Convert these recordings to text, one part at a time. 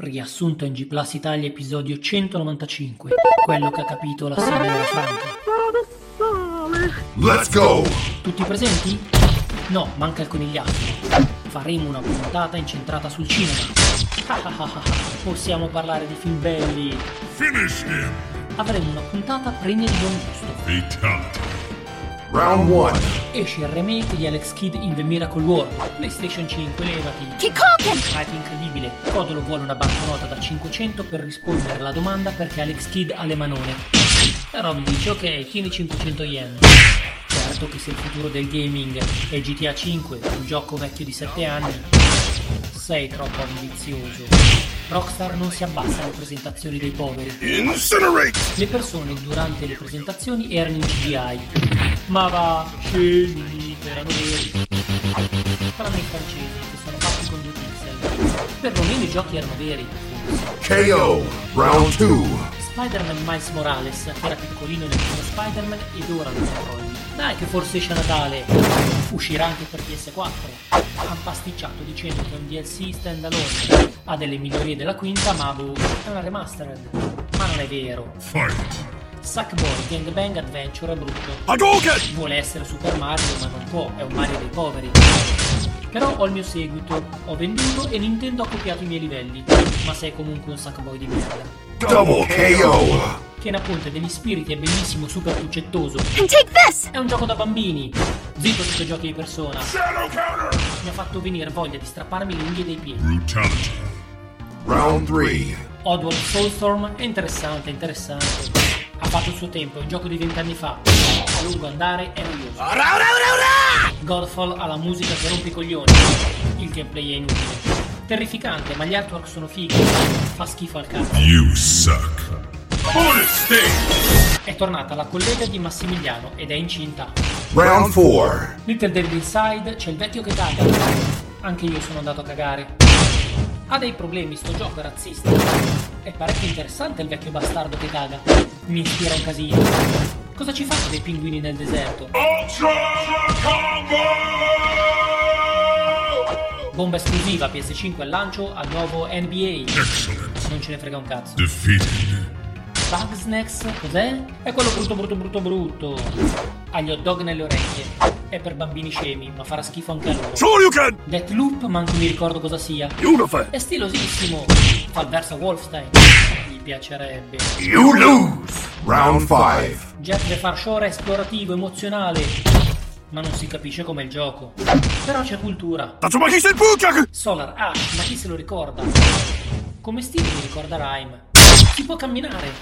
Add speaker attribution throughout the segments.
Speaker 1: Riassunto in G Plus Italia episodio 195, quello che ha capito la signora Franca.
Speaker 2: Let's go!
Speaker 1: Tutti presenti? No, manca il conigliastro. Faremo una puntata incentrata sul cinema. Possiamo parlare di film belli.
Speaker 2: Finish him!
Speaker 1: Avremo una puntata pregna di buon gusto.
Speaker 2: Fatality. Round 1.
Speaker 1: Esce il remake di Alex Kidd in The Miracle World. PlayStation 5, levati.
Speaker 3: Kikoken!
Speaker 1: Hype incredibile. Codolo vuole una banconota da 500 per rispondere alla domanda perché Alex Kidd ha le manone. Però mi dice ok, tieni 500 yen. Certo che se il futuro del gaming è GTA 5, un gioco vecchio di 7 anni, sei troppo ambizioso. Rockstar non si abbassa alle presentazioni dei poveri.
Speaker 2: Incinerate!
Speaker 1: Le persone durante le presentazioni erano in CGI. Ma va, scegli, erano veri. Tranne i francesi, che sono fatti con due pixel. Perlomeno i giochi erano veri.
Speaker 2: KO. Round 2.
Speaker 1: Spider-Man Miles Morales era piccolino nel primo Spider-Man ed ora lo controlli. Dai che forse esce a Natale. Uscirà anche per PS4. Han pasticciato dicendo che è un DLC standalone. Ha delle migliorie della quinta, ma boh, è una remastered. Ma non è vero.
Speaker 2: Fight.
Speaker 1: Sackboy Gangbang Adventure è brutto.
Speaker 2: Hadouken!
Speaker 1: Vuole essere Super Mario, ma non può, è un Mario dei poveri. Però ho il mio seguito, ho venduto e Nintendo ha copiato i miei livelli. Ma sei comunque un Sackboy di merda.
Speaker 2: Double KO.
Speaker 1: Che Ponte degli spiriti è bellissimo, super puccettoso.
Speaker 3: And take this!
Speaker 1: È un gioco da bambini. Zitto tutti i giochi di persona.
Speaker 2: Shadow counter.
Speaker 1: Mi ha fatto venire voglia di strapparmi le unghie dei piedi.
Speaker 2: Brutality. Round 3.
Speaker 1: Oddworld Soulstorm è interessante, interessante. Ha fatto il suo tempo, è un gioco di vent'anni fa. A lungo andare è noioso. Godfall ha la musica che rompe i coglioni. Il gameplay è inutile. Terrificante, ma gli artwork sono fighi. Fa schifo al cazzo.
Speaker 2: You suck.
Speaker 1: È tornata la collega di Massimiliano ed è incinta.
Speaker 2: Round 4.
Speaker 1: Little David Inside c'è il vecchio che caga. Anche io sono andato a cagare. Ha dei problemi, sto gioco è razzista. È parecchio interessante il vecchio bastardo che caga. Mi ispira un casino. Cosa ci fanno dei pinguini nel deserto?
Speaker 2: Ultra combo.
Speaker 1: Bomba esclusiva PS5 al lancio al nuovo NBA.
Speaker 2: Excellent.
Speaker 1: Non ce ne frega un cazzo.
Speaker 2: Defeated.
Speaker 1: Bugsnax, cos'è? È quello brutto brutto brutto brutto. Ha gli hot dog nelle orecchie. È per bambini scemi, ma farà schifo anche a loro.
Speaker 2: Shoryuken.
Speaker 1: Deathloop, manco mi ricordo cosa sia.
Speaker 2: Unified.
Speaker 1: È stilosissimo. Fa il verso Wolfstein. Gli piacerebbe.
Speaker 2: You lose. Round 5.
Speaker 1: Jet the Far Shore è esplorativo, emozionale. Ma non si capisce com'è il gioco. Però c'è cultura. Solar Ash, ma chi se lo ricorda? Come stile mi ricorda Rhyme. Si può camminare.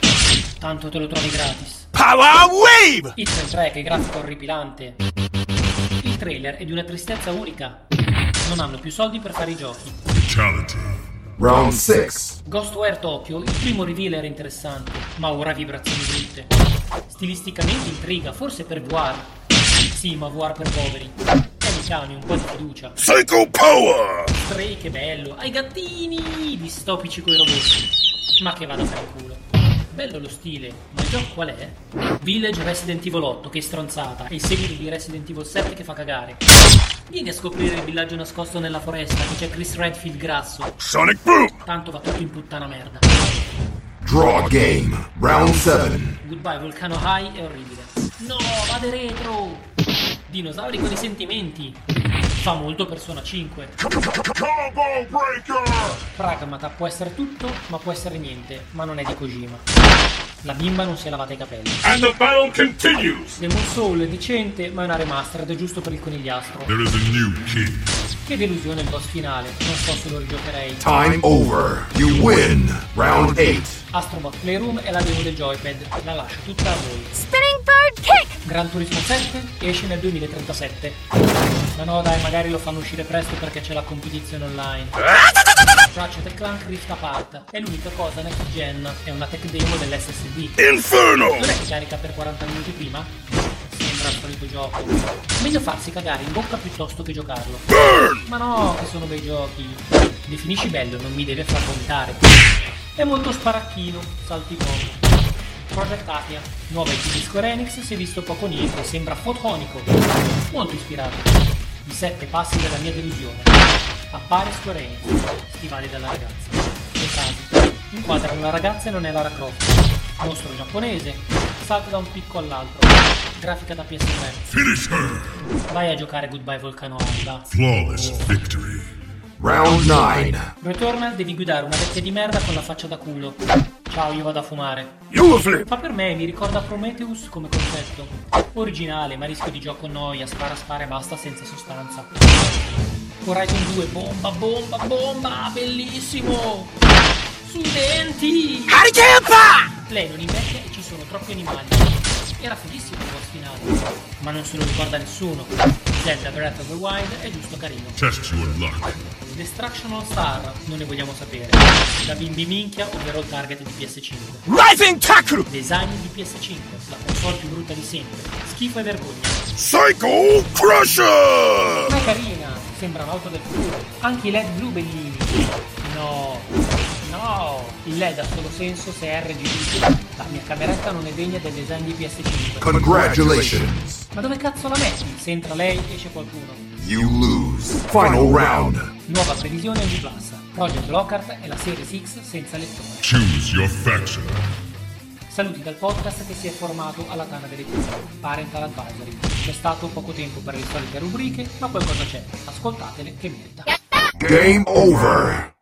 Speaker 1: Tanto te lo trovi gratis.
Speaker 2: Power wave.
Speaker 1: Il soundtrack è grafico orripilante. Il trailer è di una tristezza unica. Non hanno più soldi per fare i giochi.
Speaker 2: Fatality. Round 6.
Speaker 1: Ghostware Tokyo, il primo reveal era interessante, ma ora vibrazioni brutte. Stilisticamente intriga, forse per VR. Sì, ma VR per poveri. Mikami, un po' di fiducia.
Speaker 2: Psycho power.
Speaker 1: Stray, che bello. Ai gattini! Distopici coi robot. Ma che vada per il culo. Bello lo stile, ma il gioco qual è? Village Resident Evil 8, che stronzata, e il seguito di Resident Evil 7 che fa cagare. Vieni a scoprire il villaggio nascosto nella foresta, che c'è Chris Redfield grasso.
Speaker 2: Sonic boom.
Speaker 1: Tanto va tutto in puttana merda.
Speaker 2: Draw game. Round 7.
Speaker 1: Goodbye Volcano High è orribile. No, vade retro! Dinosauri con i sentimenti. Fa molto Persona 5.
Speaker 2: Combo breaker.
Speaker 1: Pragmata può essere tutto, ma può essere niente, ma non è di Kojima. La bimba non si è lavata i capelli.
Speaker 2: And the battle continues.
Speaker 1: Demon Soul è decente, ma è una remastered giusto per il conigliastro.
Speaker 2: There is a new king.
Speaker 1: Che delusione il boss finale, non so se lo rigiocherei.
Speaker 2: Time over. You win. Round 8.
Speaker 1: Astrobot Playroom è la demo del joypad, la lascio tutta a voi.
Speaker 3: Spinning bird kick!
Speaker 1: Gran Turismo 7 esce nel 2037. Ma no dai, magari lo fanno uscire presto perché c'è la competizione online. Ratchet Clank Rift Apart è l'unica cosa next gen, è una tech demo dell'SSD.
Speaker 2: Inferno.
Speaker 1: Non è che carica per 40 minuti prima? Sembra il solito gioco. Meglio farsi cagare in bocca piuttosto che giocarlo.
Speaker 2: Burn.
Speaker 1: Ma no, che sono bei giochi. Definisci bello, non mi deve far vomitare. È molto sparacchino, salti poco. Project Athia, nuova IP di Square Enix, si è visto poco niente, sembra fotonico. Molto ispirato. I sette passi della mia delusione. Appare Square Enix, stivali della ragazza. frasi. Inquadra una ragazza e non è Lara Croft. Mostro giapponese. Salta da un picco all'altro. Grafica da PS3.
Speaker 2: Finish her.
Speaker 1: Vai a giocare Goodbye Volcano Alba.
Speaker 2: Flawless victory. Round 9.
Speaker 1: Returnal devi guidare una vecchia di merda con la faccia da culo. Ciao, io vado a fumare.
Speaker 2: Flip.
Speaker 1: Fa per me, mi ricorda Prometheus come concetto. Originale, ma rischio di gioco noia, spara spara e basta senza sostanza. Horizon 2, bomba, bomba, bomba, bellissimo! Sui denti! Lei non invecchia e ci sono troppi animali. Era fighissimo il boss finale, ma non se lo ricorda nessuno. Zelda Breath of the Wild è giusto carino.
Speaker 2: Test your luck.
Speaker 1: Destruction All Star, non ne vogliamo sapere. La bimbi minchia, ovvero il target di PS5.
Speaker 4: Rising tackle!
Speaker 1: Design di PS5, la console più brutta di sempre. Schifo e vergogna.
Speaker 2: Psycho Crusher.
Speaker 1: Ma è carina, sembra un'auto del futuro. Anche i LED blu bellini. No, no. Il LED ha solo senso se è RGB. La mia cameretta non è degna del design di PS5.
Speaker 2: Congratulations.
Speaker 1: Ma dove cazzo la metti? Se entra lei, esce qualcuno.
Speaker 2: You lose. Final round.
Speaker 1: Nuova previsione di Plus. Project Lockhart è la Series X senza lettore.
Speaker 2: Choose your faction.
Speaker 1: Saluti dal podcast che si è formato alla Tana delle Cure, Parental Advisory. C'è stato poco tempo per le solite rubriche, ma qualcosa c'è. Ascoltatele che merita.
Speaker 2: Game over.